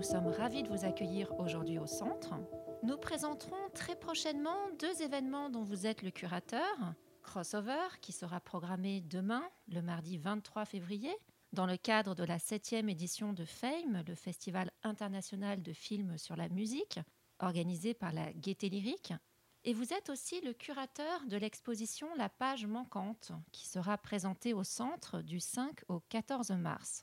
Nous sommes ravis de vous accueillir aujourd'hui au centre. Nous présenterons très prochainement deux événements dont vous êtes le curateur. Crossover, qui sera programmé demain, le mardi 23 février, dans le cadre de la septième édition de FAME, le Festival international de films sur la musique, organisé par la Gaieté Lyrique. Et vous êtes aussi le curateur de l'exposition La page manquante, qui sera présentée au centre du 5 au 14 mars.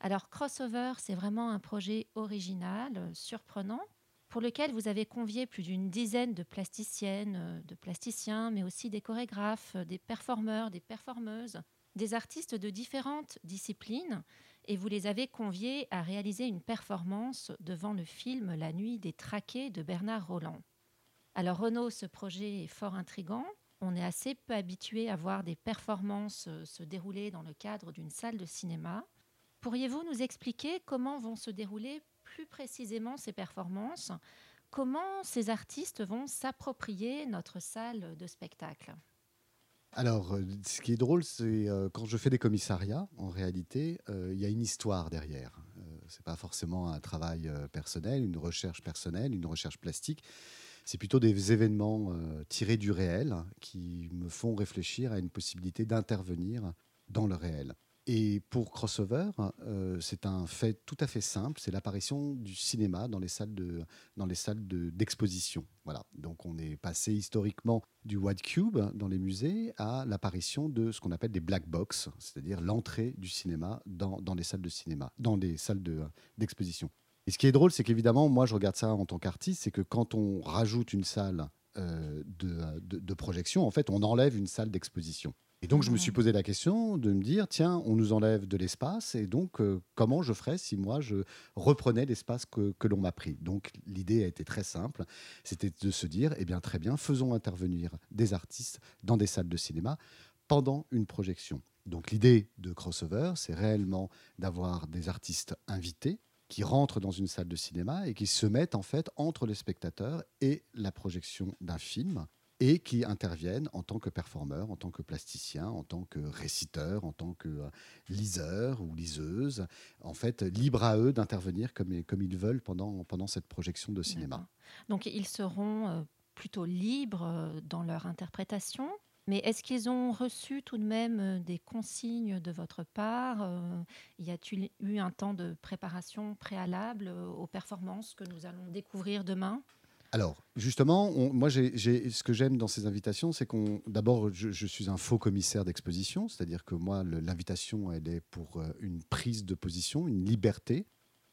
Alors Crossover, c'est vraiment un projet original, surprenant, pour lequel vous avez convié plus d'une dizaine de plasticiennes, de plasticiens, mais aussi des chorégraphes, des performeurs, des performeuses, des artistes de différentes disciplines, et vous les avez conviés à réaliser une performance devant le film La nuit des traqués de Bernard Roland. Alors Renaud, ce projet est fort intrigant. On est assez peu habitué à voir des performances se dérouler dans le cadre d'une salle de cinéma. Pourriez-vous nous expliquer comment vont se dérouler plus précisément ces performances? Comment ces artistes vont s'approprier notre salle de spectacle? Alors, euh, ce qui est drôle, c'est euh, quand je fais des commissariats, en réalité, euh, il y a une histoire derrière. Ce n'est pas forcément un travail personnel, une recherche personnelle, une recherche plastique. C'est plutôt des événements tirés du réel qui me font réfléchir à une possibilité d'intervenir dans le réel. Et pour Crossover, euh, c'est un fait tout à fait simple, c'est l'apparition du cinéma dans les salles d'exposition. voilà. Donc on est passé historiquement du white cube dans les musées à l'apparition de ce qu'on appelle des black box, c'est-à-dire l'entrée du cinéma dans, dans, les salles de cinéma, dans les salles d'exposition. et ce qui est drôle, c'est qu'évidemment, moi je regarde ça en tant qu'artiste, c'est que quand on rajoute une salle de, de, de projection, en fait, on enlève une salle d'exposition. Et donc, je me suis posé la question de me dire, tiens, on nous enlève de l'espace, et donc, euh, comment je ferais si moi, je reprenais l'espace que, que l'on m'a pris? Donc, l'idée a été très simple, c'était de se dire, eh bien, très bien, faisons intervenir des artistes dans des salles de cinéma pendant une projection. Donc, l'idée de Crossover, c'est réellement d'avoir des artistes invités qui rentrent dans une salle de cinéma et qui se mettent en fait entre les spectateurs et la projection d'un film et qui interviennent en tant que performeurs, en tant que plasticiens, en tant que réciteurs, en tant que euh, liseurs ou liseuses, en fait, libre à eux d'intervenir comme, ils veulent pendant, pendant cette projection de cinéma. Donc ils seront euh, plutôt libres euh, dans leur interprétation mais est-ce qu'ils ont reçu tout de même des consignes de votre part Y a-t-il eu un temps de préparation préalable aux performances que nous allons découvrir demain? Alors, justement, moi, ce que j'aime dans ces invitations, c'est qu'on. D'abord, je, suis un faux commissaire d'exposition, c'est-à-dire que moi, l'invitation, elle est pour euh, une prise de position, une liberté.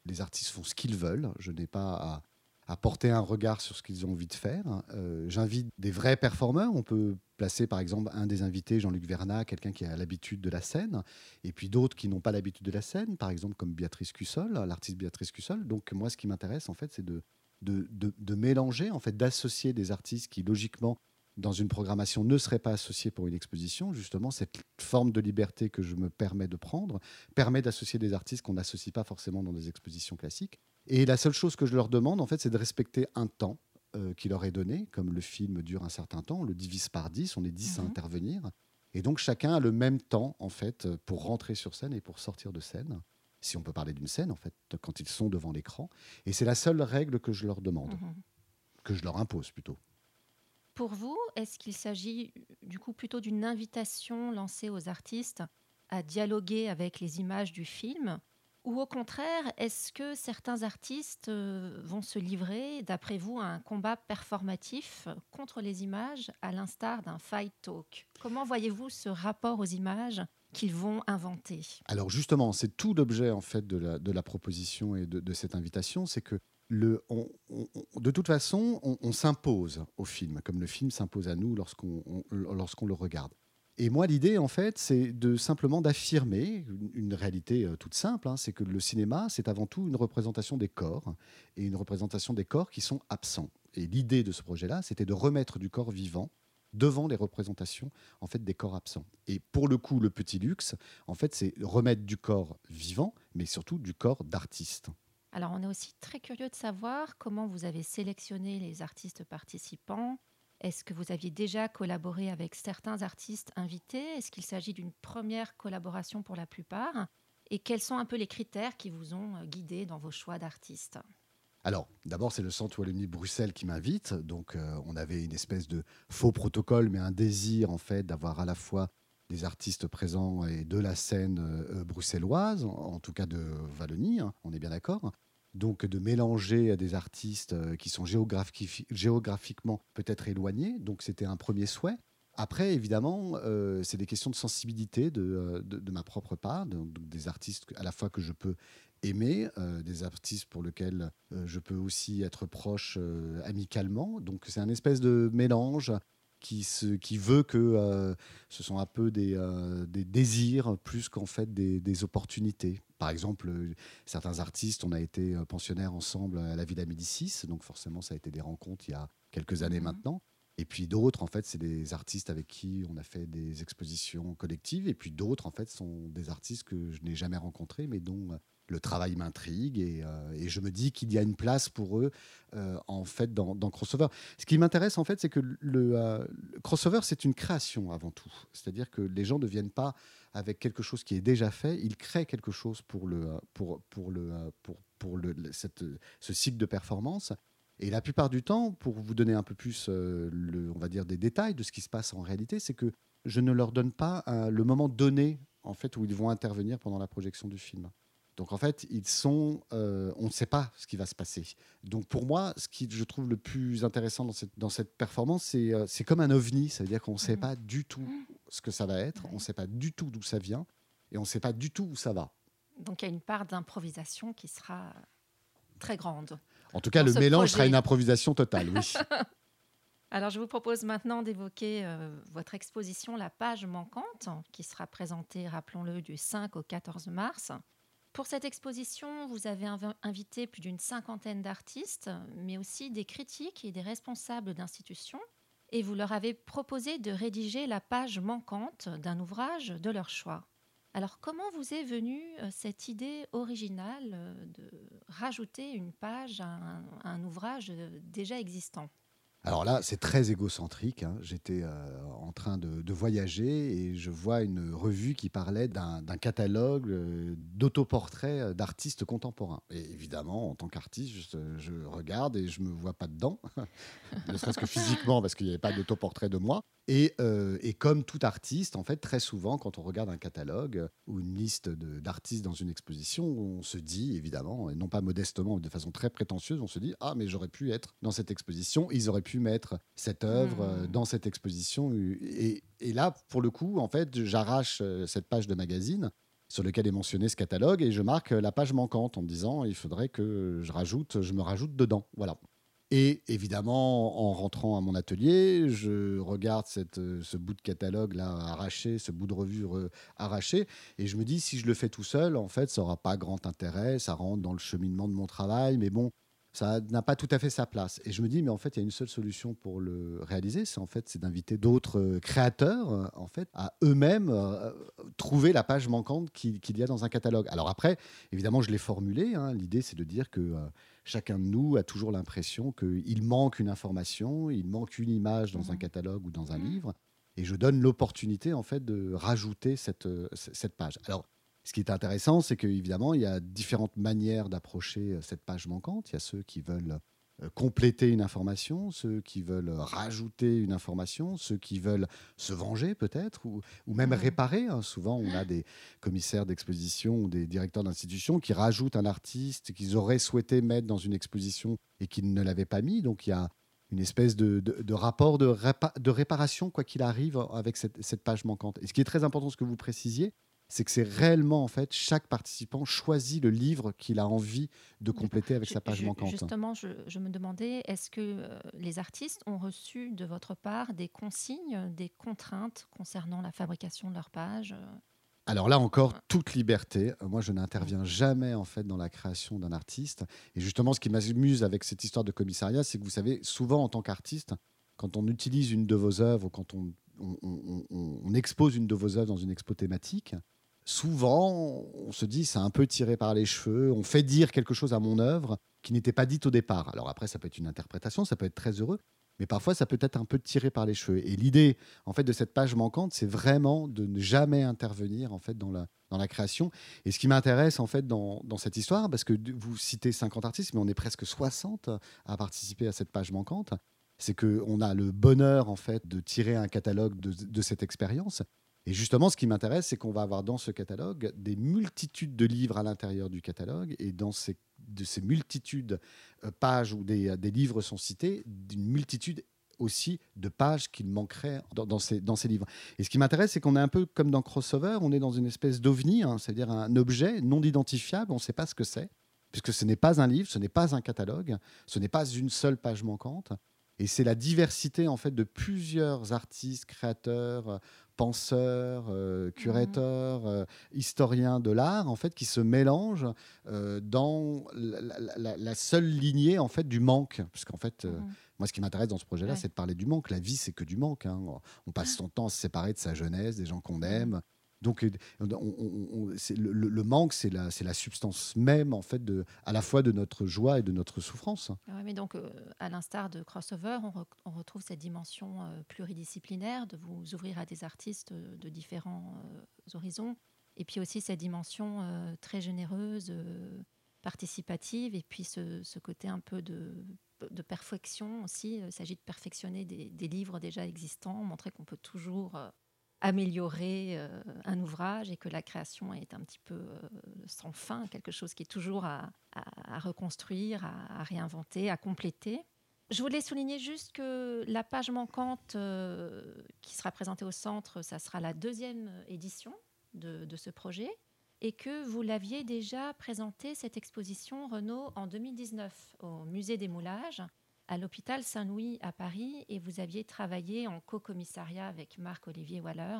Les artistes font ce qu'ils veulent. Je n'ai pas à, porter un regard sur ce qu'ils ont envie de faire. Euh, j'invite des vrais performeurs. On peut placer, par exemple, un des invités, Jean-Luc Vernat, quelqu'un qui a l'habitude de la scène, et puis d'autres qui n'ont pas l'habitude de la scène, par exemple, comme Béatrice Cussol, l'artiste Béatrice Cussol. Donc, moi, ce qui m'intéresse, en fait, c'est de de, mélanger, en fait, d'associer des artistes qui, logiquement, dans une programmation, ne seraient pas associés pour une exposition. Justement, cette forme de liberté que je me permets de prendre permet d'associer des artistes qu'on n'associe pas forcément dans des expositions classiques. Et la seule chose que je leur demande, en fait, c'est de respecter un temps euh, qui leur est donné. Comme le film dure un certain temps, on le divise par 10, on est 10 à mhm. intervenir. Et donc, chacun a le même temps, en fait, pour rentrer sur scène et pour sortir de scène si on peut parler d'une scène, en fait, quand ils sont devant l'écran. Et c'est la seule règle que je leur demande, mhm. que je leur impose plutôt. Pour vous, est-ce qu'il s'agit du coup plutôt d'une invitation lancée aux artistes à dialoguer avec les images du film ou au contraire, est-ce que certains artistes euh, vont se livrer, d'après vous, à un combat performatif contre les images, à l'instar d'un fight talk? Comment voyez-vous ce rapport aux images qu'ils vont inventer? Alors justement, c'est tout l'objet en fait de la, proposition et de, cette invitation, c'est que de toute façon, on, s'impose au film, comme le film s'impose à nous lorsqu'on le regarde. Et moi, l'idée, en fait, c'est de simplement d'affirmer une, réalité euh, toute simple, hein, c'est que le cinéma, c'est avant tout une représentation des corps, et une représentation des corps qui sont absents. Et l'idée de ce projet-là, c'était de remettre du corps vivant devant les représentations en fait des corps absents. Et pour le coup, le petit luxe, en fait, c'est remettre du corps vivant, mais surtout du corps d'artiste. Alors, on est aussi très curieux de savoir comment vous avez sélectionné les artistes participants. Est-ce que vous aviez déjà collaboré avec certains artistes invités? Est-ce qu'il s'agit d'une première collaboration pour la plupart? Et quels sont un peu les critères qui vous ont guidé dans vos choix d'artistes? Alors, d'abord, c'est le Centre Wallonie Bruxelles qui m'invite. Donc, euh, on avait une espèce de faux protocole, mais un désir, en fait, d'avoir à la fois des artistes présents et de la scène euh, bruxelloise, en, tout cas de Wallonie, hein, on est bien d'accord. Donc, de mélanger des artistes euh, qui sont géographiquement peut-être éloignés. Donc, c'était un premier souhait. Après, évidemment, c'est des questions de sensibilité de, ma propre part, des artistes à la fois que je peux aimer, euh, des artistes pour lesquels euh, je peux aussi être proche euh, amicalement. Donc c'est un espèce de mélange qui, veut que ce sont un peu des, désirs plus qu'en fait des, opportunités. Par exemple, certains artistes, on a été pensionnaires ensemble à la Villa Médicis, donc forcément ça a été des rencontres il y a quelques années mmh maintenant. Et puis d'autres, en fait, c'est des artistes avec qui on a fait des expositions collectives. Et puis d'autres, en fait, sont des artistes que je n'ai jamais rencontrés, mais dont le travail m'intrigue euh, et, je me dis qu'il y a une place pour eux euh, en fait dans, Crossover. Ce qui m'intéresse en fait, c'est que le, euh, Crossover c'est une création avant tout. C'est-à-dire que les gens ne viennent pas avec quelque chose qui est déjà fait, ils créent quelque chose pour le pour pour le pour, pour le cette, ce cycle de performance. Et la plupart du temps, pour vous donner un peu plus, le, on va dire, des détails de ce qui se passe en réalité, c'est que je ne leur donne pas le moment donné en fait où ils vont intervenir pendant la projection du film. Donc en fait, ils sont, euh, on ne sait pas ce qui va se passer. Donc pour moi, ce qui je trouve le plus intéressant dans cette, dans cette performance, c'est euh, comme un ovni. Ça veut dire qu'on ne sait mmh. pas du tout ce que ça va être, on ne sait pas du tout d'où ça vient, et on ne sait pas du tout où ça va. Donc il y a une part d'improvisation qui sera très grande. En tout cas, le mélange sera une improvisation totale, oui. Alors, je vous propose maintenant d'évoquer euh, votre exposition La page manquante, qui sera présentée, rappelons-le, du 5 au 14 mars. Pour cette exposition, vous avez invité plus d'une cinquantaine d'artistes, mais aussi des critiques et des responsables d'institutions, et vous leur avez proposé de rédiger la page manquante d'un ouvrage de leur choix. Alors comment vous est venue euh, cette idée originale euh, de rajouter une page à un, ouvrage euh, déjà existant? Alors là, c'est très égocentrique. Hein. J'étais euh, en train de, voyager et je vois une revue qui parlait d'un catalogue euh, d'autoportraits euh, d'artistes contemporains. Et évidemment, en tant qu'artiste, je, regarde et je me vois pas dedans, ne serait-ce que physiquement parce qu'il n'y avait pas d'autoportrait de moi. Et, comme tout artiste, en fait, très souvent, quand on regarde un catalogue ou une liste d'artistes dans une exposition, on se dit, évidemment, et non pas modestement, mais de façon très prétentieuse, on se dit Ah, mais j'aurais pu être dans cette exposition, ils auraient pu mettre cette œuvre euh, mmh. dans cette exposition. Et, là, pour le coup, en fait, j'arrache euh, cette page de magazine sur lequel est mentionné ce catalogue et je marque la page manquante en me disant il faudrait que je rajoute, je me rajoute dedans. Voilà. Et évidemment, en rentrant à mon atelier, je regarde cette, ce bout de catalogue là arraché, ce bout de revue arraché, et je me dis si je le fais tout seul, en fait, ça n'aura pas grand intérêt, ça rentre dans le cheminement de mon travail, mais bon, ça n'a pas tout à fait sa place. Et je me dis, mais en fait, il y a une seule solution pour le réaliser, c'est en fait, c'est d'inviter d'autres euh, créateurs, euh, en fait, à eux-mêmes euh, trouver la page manquante qu'il y a dans un catalogue. Alors après, évidemment, je l'ai formulé. Hein. L'idée, c'est de dire que chacun de nous a toujours l'impression qu'il manque une information, il manque une image dans un mmh. catalogue ou dans un mmh. livre. Et je donne l'opportunité, en fait, de rajouter cette, cette page. Alors, ce qui est intéressant, c'est qu'évidemment, il y a différentes manières d'approcher euh, cette page manquante. Il y a ceux qui veulent euh, compléter une information, ceux qui veulent rajouter une information, ceux qui veulent se venger peut-être, ou, même réparer. Hein. Souvent, on a des commissaires d'exposition ou des directeurs d'institution qui rajoutent un artiste qu'ils auraient souhaité mettre dans une exposition et qu'ils ne l'avaient pas mis. Donc il y a une espèce de, rapport de, réparation, quoi qu'il arrive, avec cette, cette, page manquante. Et ce qui est très important, ce que vous précisiez, c'est que c'est réellement en fait chaque participant choisit le livre qu'il a envie de compléter avec sa page manquante. Justement, je, me demandais, est-ce que euh, les artistes ont reçu de votre part des consignes, des contraintes concernant la fabrication de leur page euh? alors là encore, toute liberté. Moi, je n'interviens jamais en fait dans la création d'un artiste. Et justement, ce qui m'amuse avec cette histoire de commissariat, c'est que vous savez, souvent en tant qu'artiste, quand on utilise une de vos œuvres, ou quand on, on, expose une de vos œuvres dans une expo thématique, souvent, on se dit, c'est un peu tiré par les cheveux, on fait dire quelque chose à mon œuvre qui n'était pas dite au départ. Alors après, ça peut être une interprétation, ça peut être très heureux, mais parfois ça peut être un peu tiré par les cheveux. Et l'idée, en fait, de cette page manquante, c'est vraiment de ne jamais intervenir, en fait, dans la, dans la création. Et ce qui m'intéresse, en fait, dans, dans, cette histoire, parce que vous citez 50 artistes, mais on est presque 60 à participer à cette page manquante, c'est qu'on a le bonheur, en fait, de tirer un catalogue de, de cette expérience. Et justement, ce qui m'intéresse, c'est qu'on va avoir dans ce catalogue des multitudes de livres à l'intérieur du catalogue, et dans ces, de ces multitudes de euh, pages où des, des livres sont cités, d'une multitude aussi de pages qu'il manquerait dans, dans, ces, dans, ces, livres. Et ce qui m'intéresse, c'est qu'on est un peu comme dans Crossover, on est dans une espèce d'ovni, hein, c'est-à-dire un objet non identifiable, on ne sait pas ce que c'est, puisque ce n'est pas un livre, ce n'est pas un catalogue, ce n'est pas une seule page manquante. Et c'est la diversité en fait de plusieurs artistes, créateurs, penseurs, euh, curateurs, mmh. euh, historiens de l'art, en fait, qui se mélangent euh, dans la, la, la, seule lignée en fait du manque, parce qu'en fait. Mmh. Moi, ce qui m'intéresse dans ce projet-là, ouais. c'est de parler du manque. La vie, c'est que du manque. Hein. On passe son temps à se séparer de sa jeunesse, des gens qu'on aime. Donc, on, on, on, le, manque, c'est la, substance même, en fait, à la fois de notre joie et de notre souffrance. Ouais, mais donc, euh, à l'instar de Crossover, on, re, retrouve cette dimension euh, pluridisciplinaire de vous ouvrir à des artistes euh, de différents euh, horizons, et puis aussi cette dimension euh, très généreuse, euh, participative, et puis ce, côté un peu de, perfection aussi. Il s'agit de perfectionner des, livres déjà existants, montrer qu'on peut toujours améliorer euh, un ouvrage et que la création est un petit peu euh, sans fin, quelque chose qui est toujours à, reconstruire, à, réinventer, à compléter. Je voulais souligner juste que la page manquante euh, qui sera présentée au centre, ça sera la deuxième édition de, de ce projet et que vous l'aviez déjà présenté cette exposition Renault en 2019 au musée des moulages à l'hôpital Saint-Louis à Paris et vous aviez travaillé en co-commissariat avec Marc-Olivier Waller.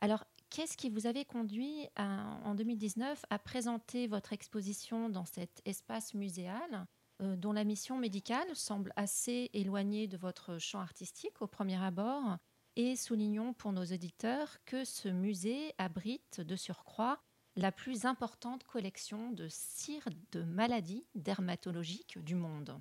Alors, qu'est-ce qui vous avait conduit à, en 2019 à présenter votre exposition dans cet espace muséal euh, dont la mission médicale semble assez éloignée de votre champ artistique au premier abord? Et soulignons pour nos auditeurs que ce musée abrite de surcroît la plus importante collection de cires de maladies dermatologiques du monde.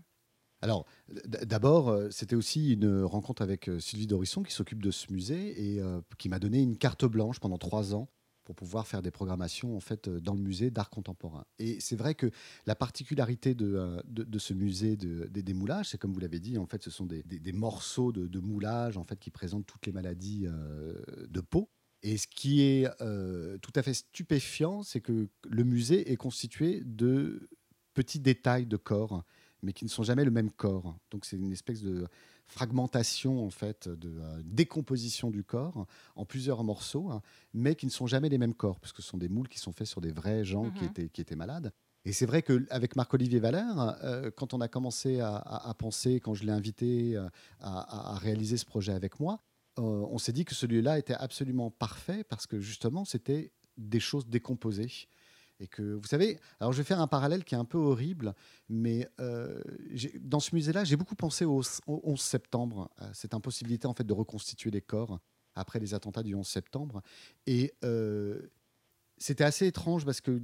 Alors, d'abord, euh, c'était aussi une rencontre avec euh, Sylvie Dorisson qui s'occupe de ce musée et euh, qui m'a donné une carte blanche pendant trois ans pour pouvoir faire des programmations en fait dans le musée d'art contemporain. Et c'est vrai que la particularité de, ce musée de, de, des moulages, c'est comme vous l'avez dit, en fait, ce sont des, des, des morceaux de, moulage en fait qui présentent toutes les maladies de peau. Et ce qui est tout à fait stupéfiant, c'est que le musée est constitué de petits détails de corps mais qui ne sont jamais le même corps. Donc c'est une espèce de fragmentation en fait, de euh, décomposition du corps en plusieurs morceaux, hein, mais qui ne sont jamais les mêmes corps, parce que ce sont des moules qui sont faits sur des vrais gens mmh. qui, étaient, qui étaient malades. Et c'est vrai qu'avec Marc-Olivier Valère, euh, quand on a commencé à, à, à penser, quand je l'ai invité euh, à, à, réaliser ce projet avec moi, euh, on s'est dit que celui-là était absolument parfait parce que justement, c'était des choses décomposées. Et que, vous savez, alors je vais faire un parallèle qui est un peu horrible, mais euh, dans ce musée-là, j'ai beaucoup pensé au, au 11 septembre, à cette impossibilité en fait de reconstituer les corps après les attentats du 11 septembre. Et euh, c'était assez étrange parce que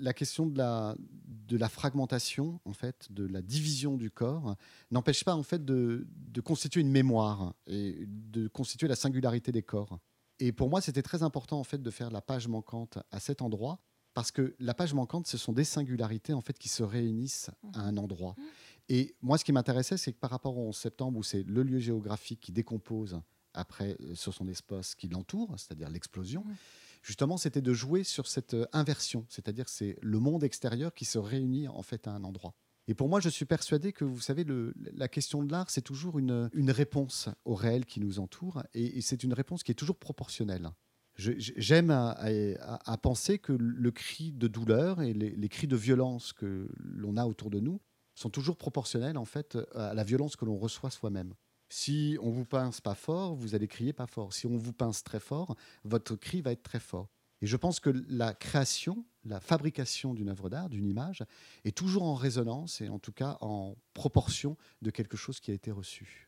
la question de la, de la fragmentation, en fait, de la division du corps, n'empêche pas en fait de, de constituer une mémoire et de constituer la singularité des corps. Et pour moi, c'était très important en fait de faire la page manquante à cet endroit parce que la page manquante, ce sont des singularités en fait qui se réunissent à un endroit. Mmh. Et moi, ce qui m'intéressait, c'est que par rapport au 11 septembre, où c'est le lieu géographique qui décompose après euh, sur son espace qui l'entoure, c'est-à-dire l'explosion, justement, c'était de jouer sur cette euh, inversion, c'est-à-dire c'est le monde extérieur qui se réunit en fait à un endroit. Et pour moi, je suis persuadé que, vous savez, le, la question de l'art, c'est toujours une, une, réponse au réel qui nous entoure, et, et c'est une réponse qui est toujours proportionnelle j'aime à, penser que le cri de douleur et les, les cris de violence que l'on a autour de nous sont toujours proportionnels en fait à la violence que l'on reçoit soi-même. Si on vous pince pas fort, vous allez crier pas fort. Si on vous pince très fort, votre cri va être très fort. Et je pense que la création, la fabrication d'une œuvre d'art, d'une image, est toujours en résonance et en tout cas en proportion de quelque chose qui a été reçu.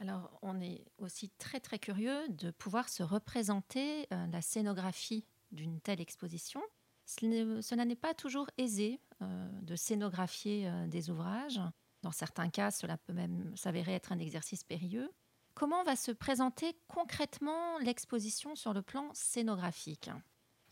Alors, on est aussi très très curieux de pouvoir se représenter euh, la scénographie d'une telle exposition. Cela n'est pas toujours aisé euh, de scénographier euh, des ouvrages. Dans certains cas, cela peut même s'avérer être un exercice périlleux. Comment va se présenter concrètement l'exposition sur le plan scénographique?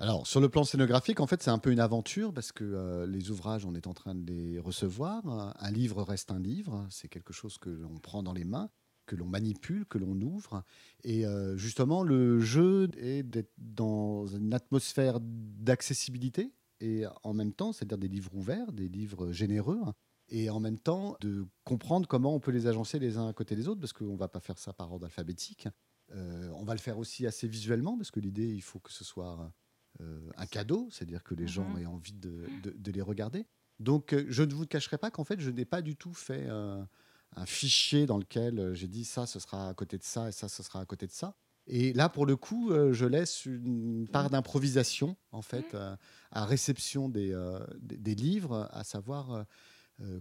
Alors, sur le plan scénographique, en fait, c'est un peu une aventure parce que les ouvrages, on est en train de les recevoir. Un livre reste un livre. C'est quelque chose que l'on prend dans les mains, que l'on manipule, que l'on ouvre. Et euh, justement, le jeu est d'être dans une atmosphère d'accessibilité et en même temps, c'est-à-dire des livres ouverts, des livres généreux, et en même temps de comprendre comment on peut les agencer les uns à côté des autres, parce qu'on ne va pas faire ça par ordre alphabétique. Euh, on va le faire aussi assez visuellement, parce que l'idée, il faut que ce soit euh, un cadeau, c'est-à-dire que les gens mhm. aient envie de, les regarder. Donc, je ne vous cacherai pas qu'en fait, je n'ai pas du tout fait un fichier dans lequel j'ai dit ça, ce sera à côté de ça, et ça, ce sera à côté de ça. Et là, pour le coup, je laisse une part d'improvisation, en fait, mhm. à réception des, des, livres, à savoir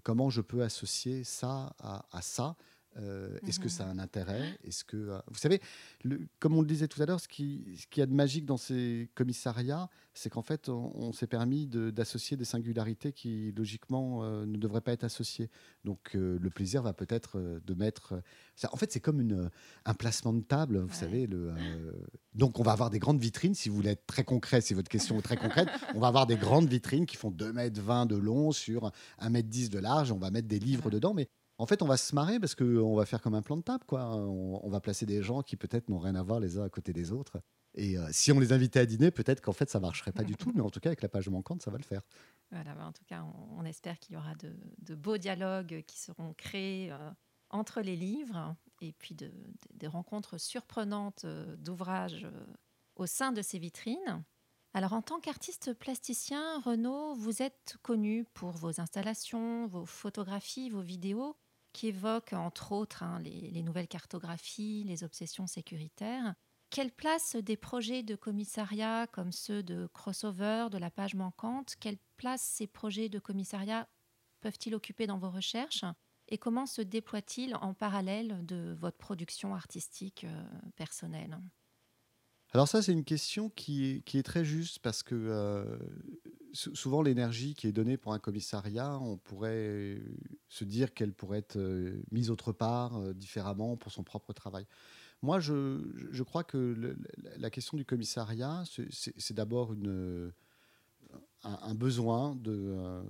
comment je peux associer ça à ça euh, est-ce que ça a un intérêt? Est-ce que euh, vous savez, comme on le disait tout à l'heure, ce qui, ce qui y a de magique dans ces commissariats, c'est qu'en fait, on, s'est permis d'associer des singularités qui logiquement euh, ne devraient pas être associées. Donc, le plaisir va peut-être de mettre. en fait, c'est comme une, un placement de table, vous savez. Le, donc, on va avoir des grandes vitrines. Si vous voulez être très concret, si votre question est très concrète, on va avoir des grandes vitrines qui font 2 mètres 20 de long sur 1 mètre 10 de large. On va mettre des livres dedans, mais en fait, on va se marrer parce qu'on va faire comme un plan de table. Quoi. On, va placer des gens qui peut-être n'ont rien à voir les uns à côté des autres. Et euh, si on les invitait à dîner, peut-être qu'en fait, ça marcherait pas du tout. Mais en tout cas, avec la page manquante, ça va le faire. Voilà, bah, en tout cas, on, espère qu'il y aura de, beaux dialogues qui seront créés euh, entre les livres et puis de, des rencontres surprenantes euh, d'ouvrages au sein de ces vitrines. Alors, en tant qu'artiste plasticien, Renaud, vous êtes connu pour vos installations, vos photographies, vos vidéos qui évoque entre autres hein, les, nouvelles cartographies, les obsessions sécuritaires. Quelle place des projets de commissariat comme ceux de crossover, de la page manquante, quelle place ces projets de commissariat peuvent-ils occuper dans vos recherches et comment se déploient-ils en parallèle de votre production artistique euh, personnelle? Alors ça, c'est une question qui est, très juste parce que euh, souvent l'énergie qui est donnée pour un commissariat, on pourrait se dire qu'elle pourrait être euh, mise autre part, euh, différemment, pour son propre travail. Moi, je, crois que la question du commissariat, c'est d'abord un, besoin de,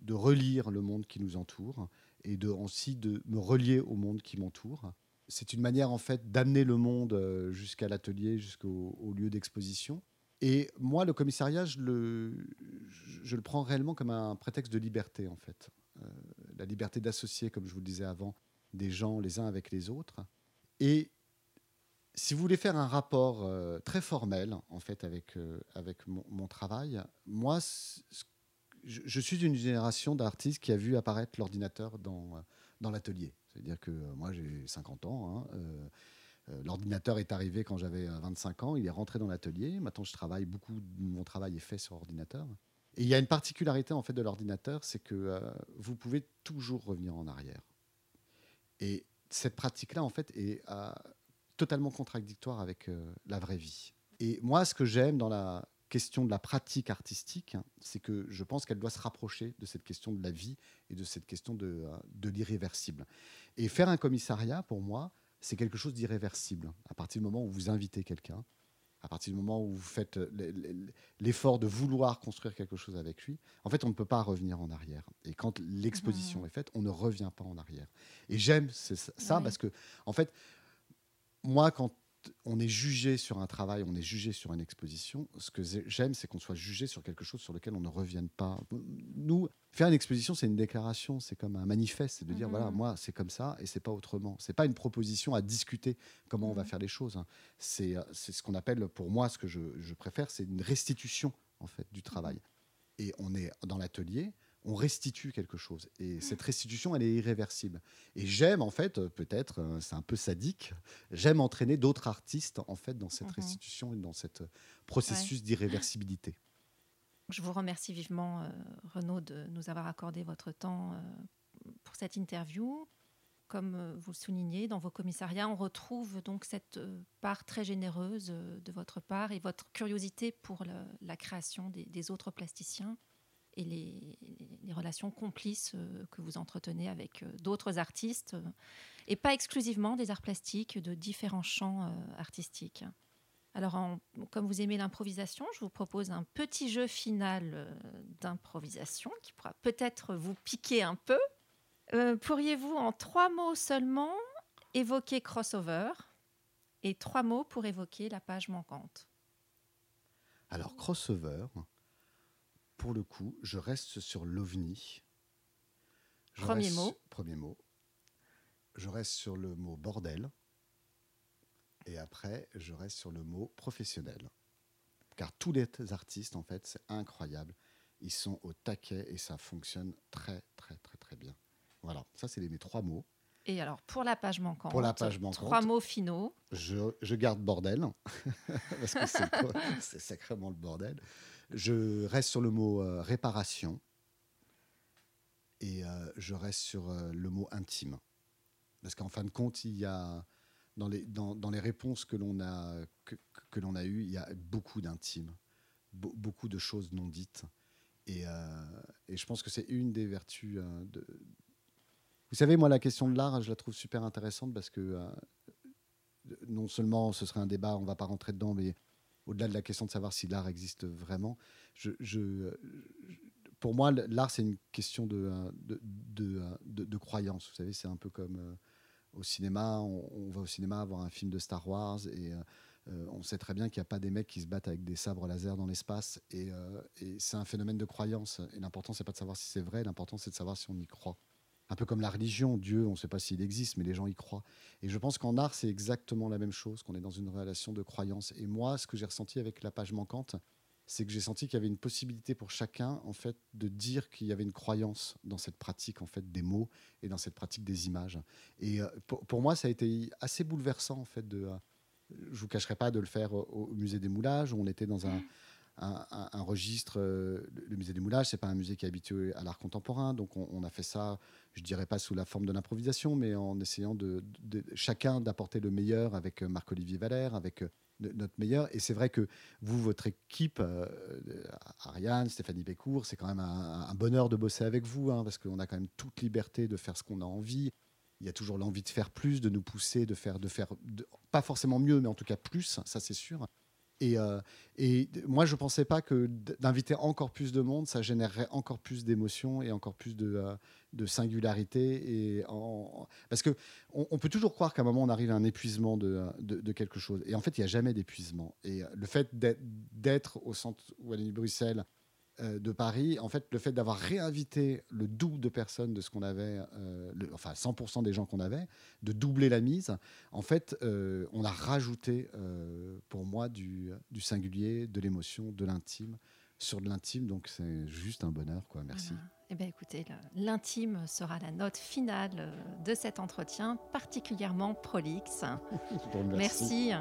de, relire le monde qui nous entoure et de, aussi de me relier au monde qui m'entoure c'est une manière en fait d'amener le monde euh, jusqu'à l'atelier, jusqu'au lieu d'exposition. Et moi, le commissariat, je le, prends réellement comme un prétexte de liberté en fait. Euh, la liberté d'associer, comme je vous le disais avant, des gens les uns avec les autres. Et si vous voulez faire un rapport euh, très formel en fait avec, avec mon, travail, moi, je, suis d'une génération d'artistes qui a vu apparaître l'ordinateur dans, l'atelier. C'est-à-dire que euh, moi, j'ai 50 ans. Hein, euh, euh, L'ordinateur est arrivé quand j'avais 25 ans, il est rentré dans l'atelier. Maintenant, je travaille, beaucoup mon travail est fait sur ordinateur. Et il y a une particularité en fait de l'ordinateur, c'est que vous pouvez toujours revenir en arrière. Et cette pratique-là, en fait, est totalement contradictoire avec la vraie vie. Et moi, ce que j'aime dans la question de la pratique artistique, c'est que je pense qu'elle doit se rapprocher de cette question de la vie et de cette question de, euh, de l'irréversible. Et faire un commissariat, pour moi, c'est quelque chose d'irréversible. À partir du moment où vous invitez quelqu'un, à partir du moment où vous faites l'effort de vouloir construire quelque chose avec lui, en fait, on ne peut pas revenir en arrière. Et quand l'exposition mmh. est faite, on ne revient pas en arrière. Et j'aime ça parce que, en fait, moi, quand on est jugé sur un travail, on est jugé sur une exposition. Ce que j'aime, c'est qu'on soit jugé sur quelque chose sur lequel on ne revienne pas. Nous, faire une exposition, c'est une déclaration, c'est comme un manifeste, c'est de dire voilà, mhm. moi, c'est comme ça et c'est pas autrement. C'est pas une proposition à discuter comment on va mhm. faire les choses. Hein. Euh, c'est ce qu'on appelle, pour moi, ce que je, je préfère, c'est une restitution en fait du travail. Et on est dans l'atelier, on restitue quelque chose. Et mm. cette restitution, elle est irréversible. Et j'aime, en fait, peut-être, euh, c'est un peu sadique, j'aime entraîner d'autres artistes, en fait, dans cette mm-hmm. restitution et dans ce processus d'irréversibilité. Je vous remercie vivement, euh, Renaud, de nous avoir accordé votre temps euh, pour cette interview. Comme vous le soulignez, dans vos commissariats, on retrouve donc cette part très généreuse de votre part et votre curiosité pour la création des autres plasticiens les, relations complices que vous entretenez avec d'autres artistes, et pas exclusivement des arts plastiques de différents champs artistiques. Alors, comme vous aimez l'improvisation, je vous propose un petit jeu final d'improvisation qui pourra peut-être vous piquer un peu. Pourriez-vous, en trois mots seulement, évoquer crossover et trois mots pour évoquer la page manquante? Alors, crossover, pour le coup, je reste sur l'ovni. Premier mot. Premier mot. Je reste sur le mot bordel. Et après, je reste sur le mot professionnel. Car tous les artistes, en fait, c'est incroyable. Ils sont au taquet et ça fonctionne très, très, très, très bien. Voilà, ça, c'est mes trois mots. Et alors, pour la page manquante, pour la page manquante trois mots finaux. Je, je garde bordel, parce que c'est sacrément le bordel. Je reste sur le mot euh, réparation et euh, je reste sur euh, le mot intime. Parce qu'en fin de compte, il y a, dans, les, dans, dans les réponses que l'on a, que, que l'on a eues, il y a beaucoup d'intime, beaucoup de choses non dites. Et, et, je pense que c'est une des vertus de, vous savez, moi, la question de l'art, je la trouve super intéressante parce que euh, non seulement ce serait un débat, on ne va pas rentrer dedans, mais au-delà de la question de savoir si l'art existe vraiment, pour moi, l'art, c'est une question de, de, de, de, croyance. Vous savez, c'est un peu comme euh, au cinéma, on, va au cinéma voir un film de Star Wars et euh, on sait très bien qu'il n'y a pas des mecs qui se battent avec des sabres laser dans l'espace et, et c'est un phénomène de croyance. Et l'important, c'est pas de savoir si c'est vrai, l'important, c'est de savoir si on y croit un peu comme la religion, Dieu, on ne sait pas s'il existe, mais les gens y croient. Et je pense qu'en art, c'est exactement la même chose, qu'on est dans une relation de croyance. Et moi, ce que j'ai ressenti avec la page manquante, c'est que j'ai senti qu'il y avait une possibilité pour chacun, en fait, de dire qu'il y avait une croyance dans cette pratique, en fait, des mots et dans cette pratique des images. Et euh, pour, moi, ça a été assez bouleversant, en fait, de. Euh, je vous cacherai pas de le faire au, musée des Moulages, où on était dans un. Un, registre. Euh, le musée du Moulage, c'est pas un musée qui est habitué à l'art contemporain, donc on, a fait ça, je dirais pas sous la forme de l'improvisation, mais en essayant de, chacun d'apporter le meilleur avec euh, Marc-Olivier Valère, avec euh, notre meilleur. Et c'est vrai que vous, votre équipe, Ariane, Stéphanie Bécourt, c'est quand même un, bonheur de bosser avec vous, hein, parce qu'on a quand même toute liberté de faire ce qu'on a envie. Il y a toujours l'envie de faire plus, de nous pousser, de faire, de faire pas forcément mieux, mais en tout cas plus, ça c'est sûr. Et, euh, moi, je ne pensais pas que d'inviter encore plus de monde, ça générerait encore plus d'émotions et encore plus de, euh, singularité. Et. Parce qu'on on peut toujours croire qu'à un moment, on arrive à un épuisement de, quelque chose. Et en fait, il n'y a jamais d'épuisement. Et le fait d'être au centre Wallonie Bruxelles, euh, de Paris, en fait, le fait d'avoir réinvité le double de personnes de ce qu'on avait, euh, enfin 100% des gens qu'on avait, de doubler la mise, en fait, euh, on a rajouté pour moi du, singulier, de l'émotion, de l'intime, sur de l'intime. Donc c'est juste un bonheur, quoi. Merci. Eh bien, écoutez, l'intime sera la note finale de cet entretien particulièrement prolixe. merci. merci.